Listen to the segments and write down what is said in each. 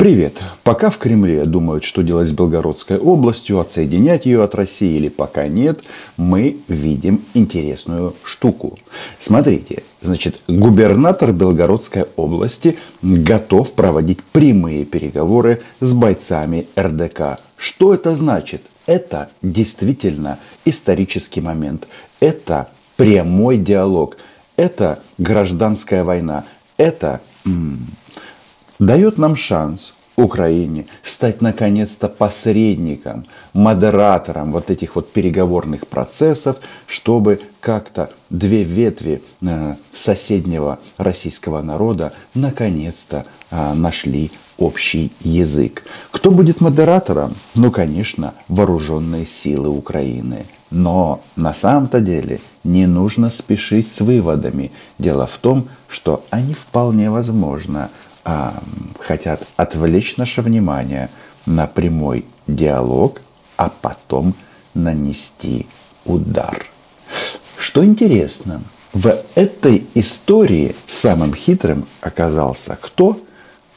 Привет! Пока в Кремле думают, что делать с Белгородской областью, отсоединять ее от России или пока нет, мы видим интересную штуку. Смотрите, значит, губернатор Белгородской области готов проводить прямые переговоры с бойцами РДК. Что это значит? Это действительно исторический момент. Это прямой диалог. Это гражданская война. Это м- дает нам шанс Украине стать наконец-то посредником, модератором вот этих вот переговорных процессов, чтобы как-то две ветви э, соседнего российского народа наконец-то э, нашли общий язык. Кто будет модератором? Ну, конечно, вооруженные силы Украины. Но на самом-то деле не нужно спешить с выводами. Дело в том, что они вполне возможно а, хотят отвлечь наше внимание на прямой диалог, а потом нанести удар. Что интересно, в этой истории самым хитрым оказался кто?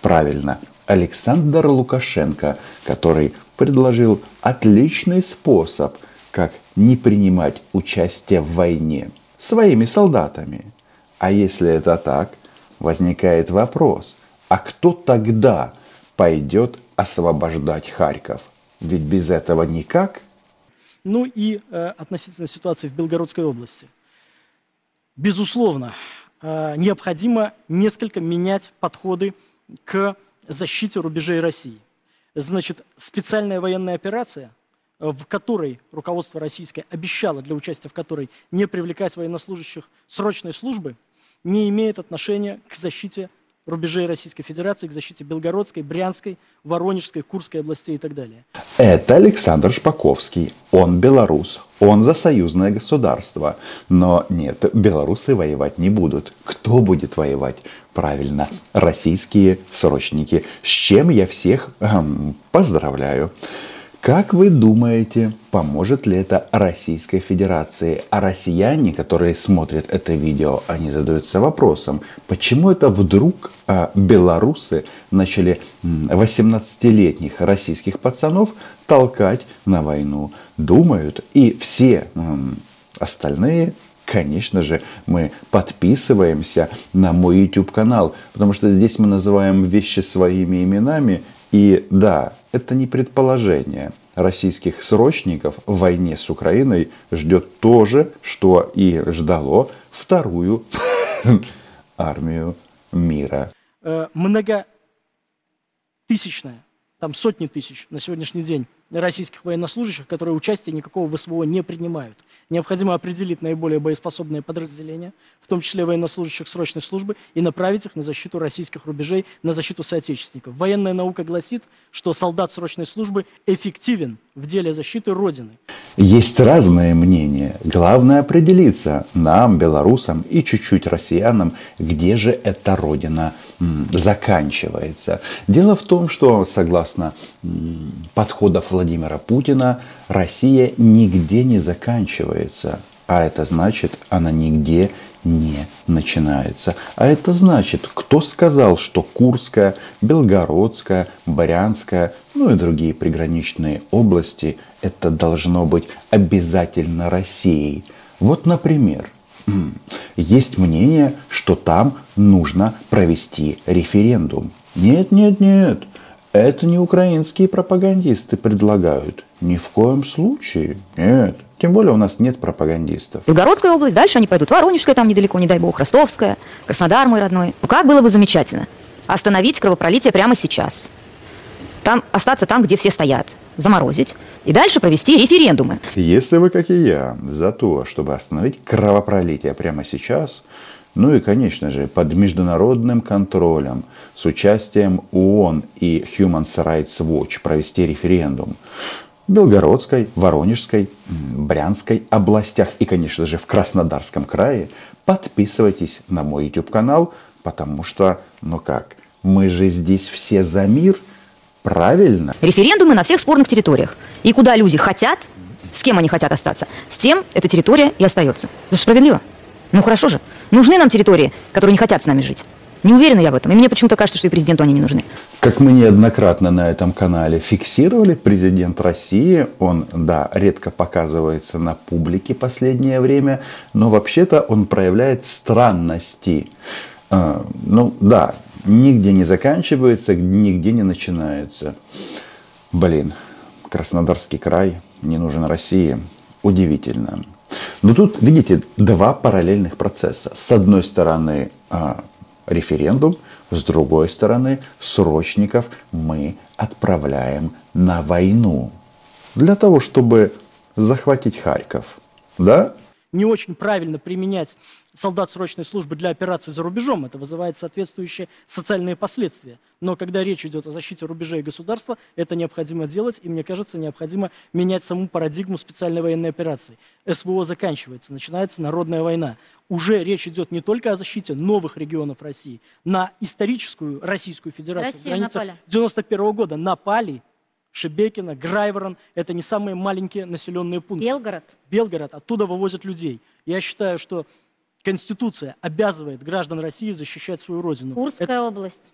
Правильно, Александр Лукашенко, который предложил отличный способ, как не принимать участие в войне своими солдатами. А если это так, возникает вопрос – а кто тогда пойдет освобождать Харьков? Ведь без этого никак. Ну и э, относительно ситуации в Белгородской области. Безусловно, э, необходимо несколько менять подходы к защите рубежей России. Значит, специальная военная операция, в которой руководство российское обещало для участия в которой не привлекать военнослужащих срочной службы, не имеет отношения к защите рубежей Российской Федерации к защите Белгородской, Брянской, Воронежской, Курской областей и так далее. Это Александр Шпаковский. Он белорус. Он за союзное государство. Но нет, белорусы воевать не будут. Кто будет воевать? Правильно, российские срочники. С чем я всех эм, поздравляю. Как вы думаете, поможет ли это Российской Федерации? А россияне, которые смотрят это видео, они задаются вопросом, почему это вдруг а, белорусы начали 18-летних российских пацанов толкать на войну? Думают, и все остальные конечно же, мы подписываемся на мой YouTube канал, потому что здесь мы называем вещи своими именами, и да, это не предположение. Российских срочников в войне с Украиной ждет то же, что и ждало вторую армию мира. Э, многотысячная, там сотни тысяч на сегодняшний день российских военнослужащих, которые участие никакого ВСВО не принимают. Необходимо определить наиболее боеспособные подразделения, в том числе военнослужащих срочной службы, и направить их на защиту российских рубежей, на защиту соотечественников. Военная наука гласит, что солдат срочной службы эффективен в деле защиты Родины. Есть разные мнения. Главное определиться нам, белорусам и чуть-чуть россиянам, где же эта Родина заканчивается. Дело в том, что согласно подходов Владимира Путина, Россия нигде не заканчивается. А это значит, она нигде не начинается. А это значит, кто сказал, что Курская, Белгородская, Брянская, ну и другие приграничные области, это должно быть обязательно Россией. Вот, например, есть мнение, что там нужно провести референдум. Нет, нет, нет. Это не украинские пропагандисты предлагают. Ни в коем случае. Нет. Тем более у нас нет пропагандистов. Белгородская область, дальше они пойдут. Воронежская там недалеко, не дай бог, Ростовская, Краснодар мой родной. Ну как было бы замечательно. Остановить кровопролитие прямо сейчас. Там, остаться там, где все стоят. Заморозить. И дальше провести референдумы. Если вы, как и я, за то, чтобы остановить кровопролитие прямо сейчас, ну и, конечно же, под международным контролем с участием ООН и Human Rights Watch провести референдум в Белгородской, Воронежской, Брянской областях и, конечно же, в Краснодарском крае, подписывайтесь на мой YouTube канал, потому что, ну как, мы же здесь все за мир, правильно? Референдумы на всех спорных территориях. И куда люди хотят, с кем они хотят остаться, с тем эта территория и остается. Это же справедливо. Ну хорошо же. Нужны нам территории, которые не хотят с нами жить. Не уверена я в этом. И мне почему-то кажется, что и президенту они не нужны. Как мы неоднократно на этом канале фиксировали, президент России, он, да, редко показывается на публике последнее время, но вообще-то он проявляет странности. А, ну, да, нигде не заканчивается, нигде не начинается. Блин, Краснодарский край не нужен России. Удивительно. Но тут, видите, два параллельных процесса. С одной стороны, а, референдум, с другой стороны, срочников мы отправляем на войну. Для того, чтобы захватить Харьков. Да? Не очень правильно применять солдат срочной службы для операций за рубежом. Это вызывает соответствующие социальные последствия. Но когда речь идет о защите рубежей государства, это необходимо делать, и мне кажется, необходимо менять саму парадигму специальной военной операции. СВО заканчивается, начинается народная война. Уже речь идет не только о защите новых регионов России. На историческую Российскую Федерацию Россию напали. 91 года напали Шебекино, Грайворон – это не самые маленькие населенные пункты. Белгород. Белгород, оттуда вывозят людей. Я считаю, что Конституция обязывает граждан России защищать свою родину. Курская это... область.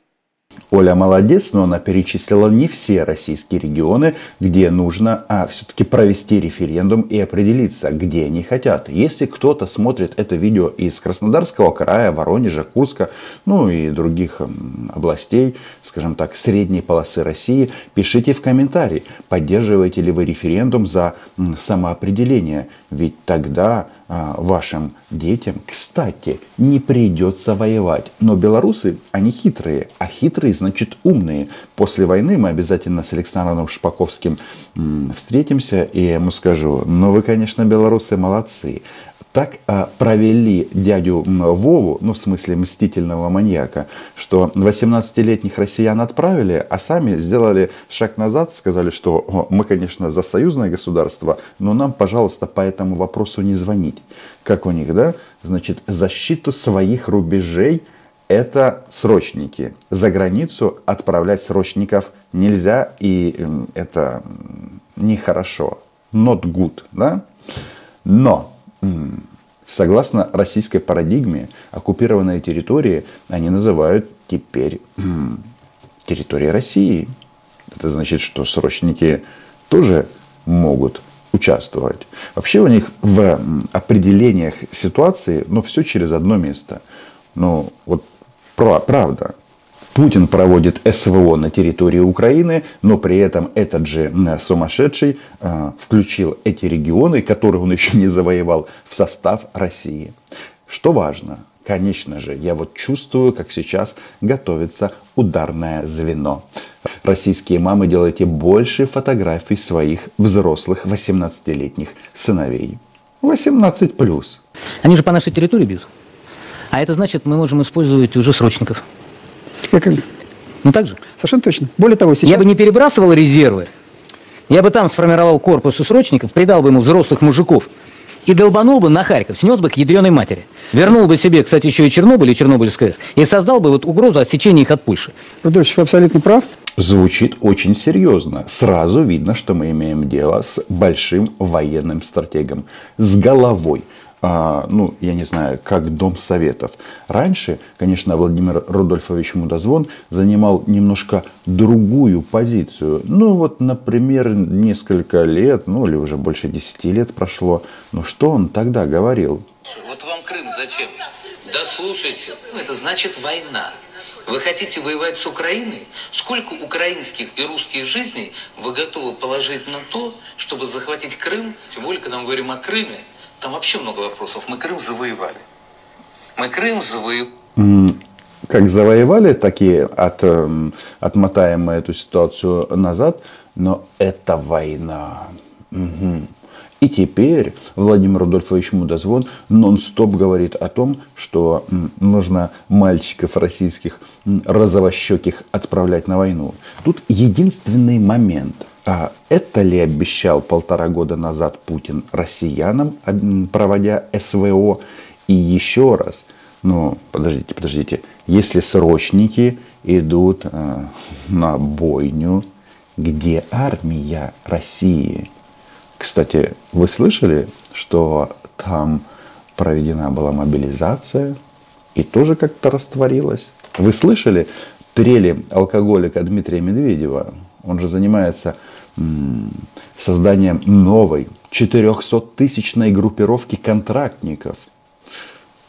Оля молодец, но она перечислила не все российские регионы, где нужно а, все-таки провести референдум и определиться, где они хотят. Если кто-то смотрит это видео из Краснодарского края, Воронежа, Курска, ну и других областей, скажем так, средней полосы России, пишите в комментарии, поддерживаете ли вы референдум за самоопределение. Ведь тогда вашим детям, кстати, не придется воевать. Но белорусы, они хитрые, а хитрые значит умные. После войны мы обязательно с Александром Шпаковским встретимся, и я ему скажу, ну вы, конечно, белорусы молодцы так а, провели дядю Вову, ну в смысле мстительного маньяка, что 18-летних россиян отправили, а сами сделали шаг назад, сказали, что мы, конечно, за союзное государство, но нам, пожалуйста, по этому вопросу не звонить. Как у них, да? Значит, защиту своих рубежей это срочники. За границу отправлять срочников нельзя, и это нехорошо. Not good, да? Но Согласно российской парадигме, оккупированные территории они называют теперь территорией России. Это значит, что срочники тоже могут участвовать. Вообще у них в определениях ситуации, ну, все через одно место. Ну, вот правда. Путин проводит СВО на территории Украины, но при этом этот же сумасшедший э, включил эти регионы, которые он еще не завоевал, в состав России. Что важно, конечно же, я вот чувствую, как сейчас готовится ударное звено. Российские мамы, делайте больше фотографий своих взрослых 18-летних сыновей. 18 плюс. Они же по нашей территории бьют. А это значит, мы можем использовать уже срочников. Как... Ну так же? Совершенно точно. Более того, сейчас... Я бы не перебрасывал резервы. Я бы там сформировал корпус срочников, придал бы ему взрослых мужиков и долбанул бы на Харьков, снес бы к ядреной матери. Вернул бы себе, кстати, еще и Чернобыль и Чернобыльская АЭС, и создал бы вот угрозу отсечения их от Польши. Рудольфович, вы абсолютно прав. Звучит очень серьезно. Сразу видно, что мы имеем дело с большим военным стратегом, с головой ну, я не знаю, как Дом Советов. Раньше, конечно, Владимир Рудольфович Мудозвон занимал немножко другую позицию. Ну, вот, например, несколько лет, ну, или уже больше десяти лет прошло. Но что он тогда говорил? Вот вам Крым зачем? Да слушайте, ну, это значит война. Вы хотите воевать с Украиной? Сколько украинских и русских жизней вы готовы положить на то, чтобы захватить Крым? Тем более, когда мы говорим о Крыме, там вообще много вопросов. Мы Крым завоевали. Мы Крым завоевали. Как завоевали, так и от, эм, отмотаем мы эту ситуацию назад. Но это война. Угу. И теперь Владимир Рудольфович Мудозвон нон-стоп говорит о том, что нужно мальчиков российских розовощеких отправлять на войну. Тут единственный момент. А это ли обещал полтора года назад Путин россиянам, проводя СВО? И еще раз, ну, подождите, подождите, если срочники идут э, на бойню, где армия России? Кстати, вы слышали, что там проведена была мобилизация и тоже как-то растворилась? Вы слышали трели алкоголика Дмитрия Медведева? Он же занимается созданием новой 400-тысячной группировки контрактников.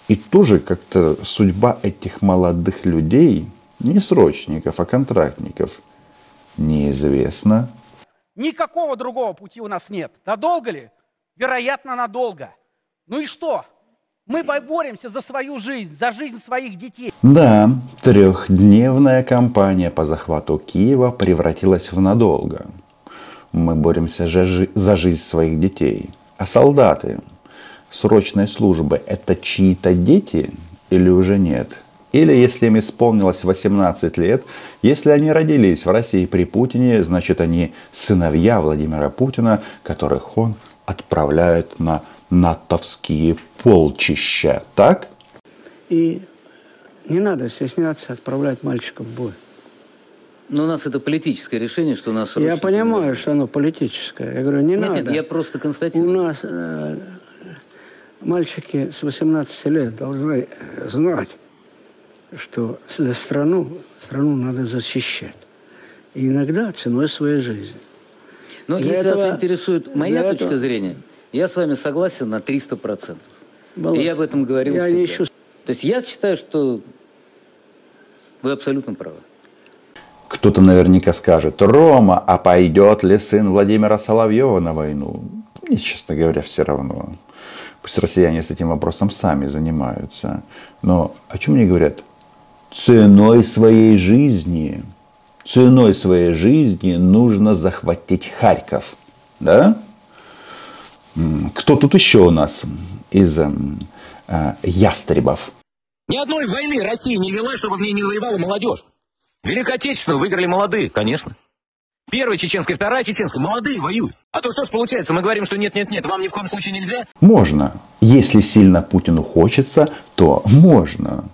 И тоже как-то судьба этих молодых людей, не срочников, а контрактников, неизвестна. Никакого другого пути у нас нет. Надолго ли? Вероятно, надолго. Ну и что? Мы боремся за свою жизнь, за жизнь своих детей. Да, трехдневная кампания по захвату Киева превратилась в надолго. Мы боремся за жизнь своих детей. А солдаты срочной службы – это чьи-то дети или уже нет? Или если им исполнилось 18 лет, если они родились в России при Путине, значит они сыновья Владимира Путина, которых он отправляет на натовские полчища, так? И не надо стесняться отправлять мальчиков в бой. Но у нас это политическое решение, что у нас... Я понимаю, что оно политическое. Я говорю, не нет, надо. Нет, я просто констатирую. У нас э, мальчики с 18 лет должны знать, что страну, страну надо защищать. И иногда ценой своей жизни. Но для если этого, вас интересует моя точка этого, зрения, я с вами согласен на 300%. Володь, И я об этом говорил я всегда. Ищу... То есть я считаю, что вы абсолютно правы. Кто-то наверняка скажет, Рома, а пойдет ли сын Владимира Соловьева на войну? Мне, честно говоря, все равно. Пусть россияне с этим вопросом сами занимаются. Но о чем мне говорят? Ценой своей жизни, ценой своей жизни нужно захватить Харьков. Да? Кто тут еще у нас из э, ястребов? Ни одной войны Россия не вела, чтобы в ней не воевала молодежь. Великую выиграли молодые, конечно. Первая чеченская, вторая чеченская. Молодые воюют. А то что ж получается? Мы говорим, что нет-нет-нет, вам ни в коем случае нельзя? Можно. Если сильно Путину хочется, то можно.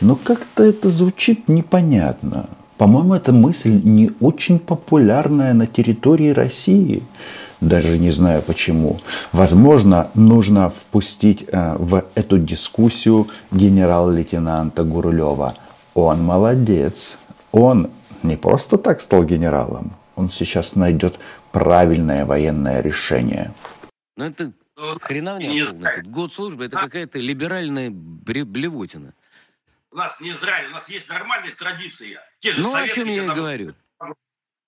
Но как-то это звучит непонятно. По-моему, эта мысль не очень популярная на территории России. Даже не знаю почему. Возможно, нужно впустить э, в эту дискуссию генерал-лейтенанта Гурулева. Он молодец. Он не просто так стал генералом, он сейчас найдет правильное военное решение. Ну это хреновня полная. Год службы это какая-то либеральная блевотина. У нас не Израиль, у нас есть нормальная традиция. Те же ну, о чем я и говорю.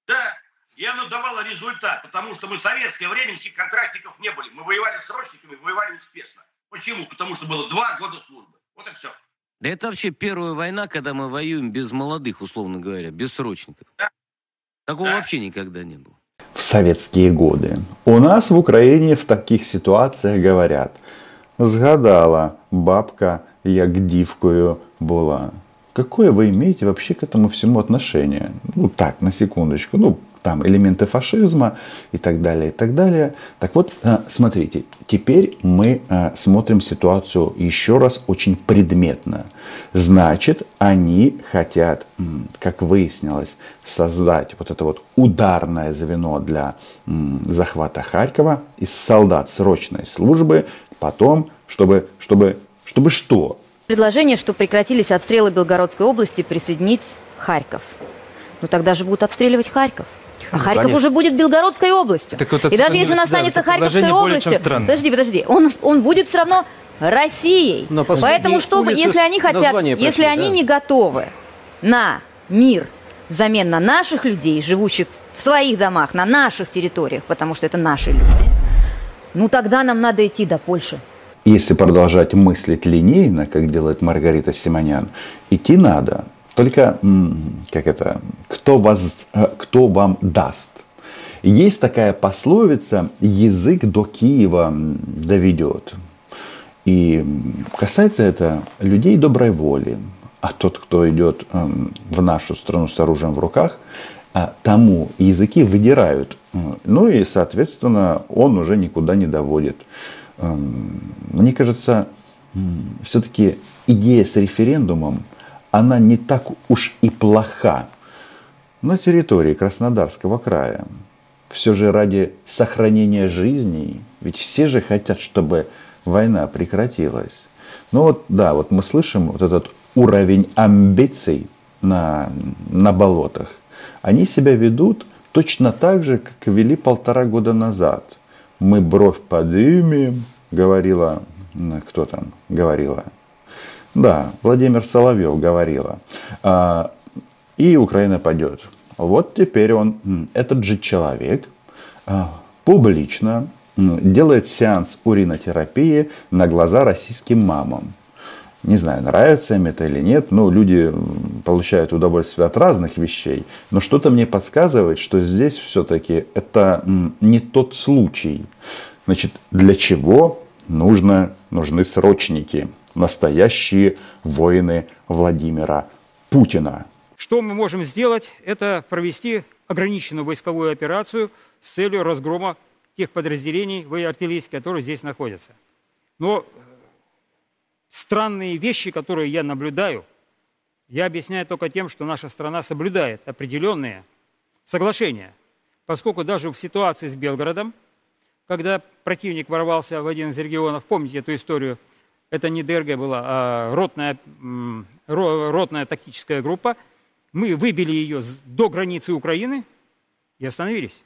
Да, и оно давало результат, потому что мы в советское время никаких контрактников не были. Мы воевали с срочниками, воевали успешно. Почему? Потому что было два года службы. Вот и все. Да это вообще первая война, когда мы воюем без молодых, условно говоря, без срочников. Да. Такого да. вообще никогда не было. В советские годы. У нас в Украине в таких ситуациях говорят. Згадала бабка, як дівкою була. Какое вы имеете вообще к этому всему отношение? Ну так, на секундочку. Ну, там элементы фашизма и так далее, и так далее. Так вот, э, смотрите, теперь мы э, смотрим ситуацию еще раз очень предметно. Значит, они хотят, как выяснилось, создать вот это вот ударное звено для захвата Харькова из солдат срочной службы, потом, чтобы, чтобы, чтобы что? Предложение, что прекратились обстрелы Белгородской области, присоединить Харьков. Ну тогда же будут обстреливать Харьков. А Харьков Конечно. уже будет Белгородской областью. Так вот, и даже если он останется да, Харьковской областью, подожди, подожди, он, он будет все равно Россией. Но, Поэтому, чтобы, если они хотят, если да. они не готовы на мир взамен на наших людей, живущих в своих домах, на наших территориях, потому что это наши люди, ну тогда нам надо идти до Польши. Если продолжать мыслить линейно, как делает Маргарита Симонян, идти надо. Только, как это, кто, вас, э, кто вам даст? Есть такая пословица «язык до Киева доведет». И касается это людей доброй воли. А тот, кто идет эм, в нашу страну с оружием в руках, а тому языки выдирают. Ну и, соответственно, он уже никуда не доводит. Эм, мне кажется, все-таки идея с референдумом – она не так уж и плоха на территории Краснодарского края. Все же ради сохранения жизней, ведь все же хотят, чтобы война прекратилась. Ну вот, да, вот мы слышим вот этот уровень амбиций на, на болотах, они себя ведут точно так же, как вели полтора года назад. Мы бровь подымем, говорила, кто там говорила? Да, Владимир Соловьев говорила. А, и Украина пойдет. Вот теперь он, этот же человек, а, публично делает сеанс уринотерапии на глаза российским мамам. Не знаю, нравится им это или нет, но люди получают удовольствие от разных вещей. Но что-то мне подсказывает, что здесь все-таки это не тот случай. Значит, для чего нужно, нужны срочники, настоящие воины Владимира Путина? Что мы можем сделать? Это провести ограниченную войсковую операцию с целью разгрома тех подразделений артиллерийских, которые здесь находятся. Но э, странные вещи, которые я наблюдаю, я объясняю только тем, что наша страна соблюдает определенные соглашения. Поскольку даже в ситуации с Белгородом, когда противник ворвался в один из регионов, помните эту историю, это не ДРГ была, а ротная, ротная тактическая группа, мы выбили ее до границы Украины и остановились.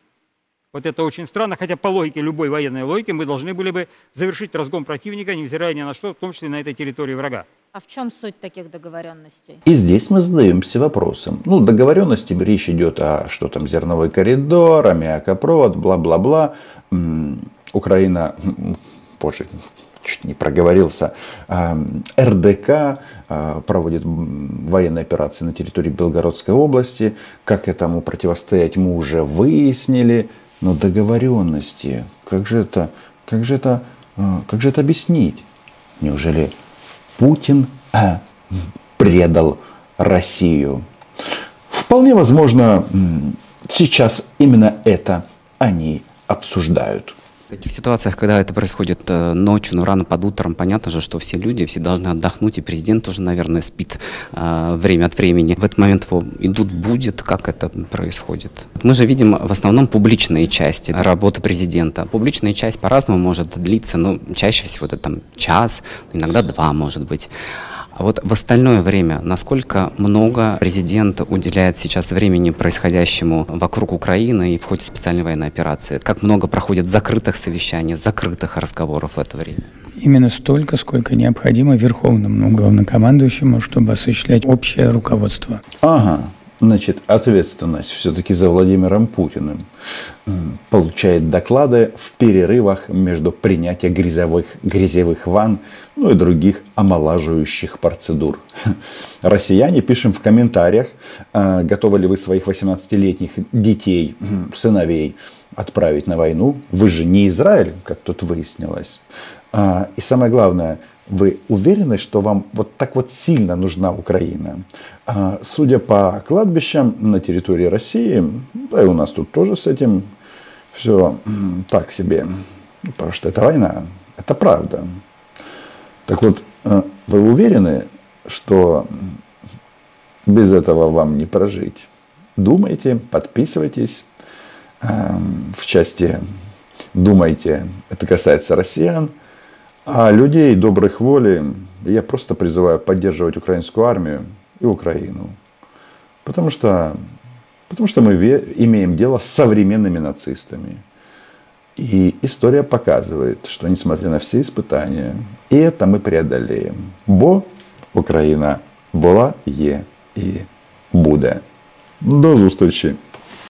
Вот это очень странно, хотя по логике, любой военной логики, мы должны были бы завершить разгон противника, невзирая ни на что, в том числе на этой территории врага. А в чем суть таких договоренностей? И здесь мы задаемся вопросом. Ну, договоренности, речь идет о что там, зерновой коридор, аммиакопровод, бла-бла-бла. Украина, позже чуть не проговорился, РДК а, проводит военные операции на территории Белгородской области. Как этому противостоять мы уже выяснили. Но договоренности, как же это, как же это, а, как же это объяснить? Неужели Путин а, предал Россию? Вполне возможно, сейчас именно это они обсуждают. В таких ситуациях, когда это происходит э, ночью, но рано под утром, понятно же, что все люди, все должны отдохнуть, и президент тоже, наверное, спит э, время от времени. В этот момент его идут, будет, как это происходит. Мы же видим в основном публичные части работы президента. Публичная часть по-разному может длиться, но чаще всего это там час, иногда два, может быть. А вот в остальное время, насколько много президент уделяет сейчас времени происходящему вокруг Украины и в ходе специальной военной операции? Как много проходит закрытых совещаний, закрытых разговоров в это время? Именно столько, сколько необходимо верховному главнокомандующему, чтобы осуществлять общее руководство. Ага, значит, ответственность все-таки за Владимиром Путиным получает доклады в перерывах между принятием грязевых, грязевых ванн, ну и других омолаживающих процедур. Россияне, пишем в комментариях, а, готовы ли вы своих 18-летних детей, сыновей отправить на войну. Вы же не Израиль, как тут выяснилось. А, и самое главное – вы уверены, что вам вот так вот сильно нужна Украина? А, судя по кладбищам на территории России, да и у нас тут тоже с этим все так себе, потому что это война, это правда. Так вот, э, вы уверены, что без этого вам не прожить? Думайте, подписывайтесь эм, в части «Думайте». Это касается россиян – а людей добрых воли я просто призываю поддерживать украинскую армию и Украину. Потому что, потому что мы имеем дело с современными нацистами. И история показывает, что несмотря на все испытания, и это мы преодолеем. Бо Україна була, є і буде. До зустрічі!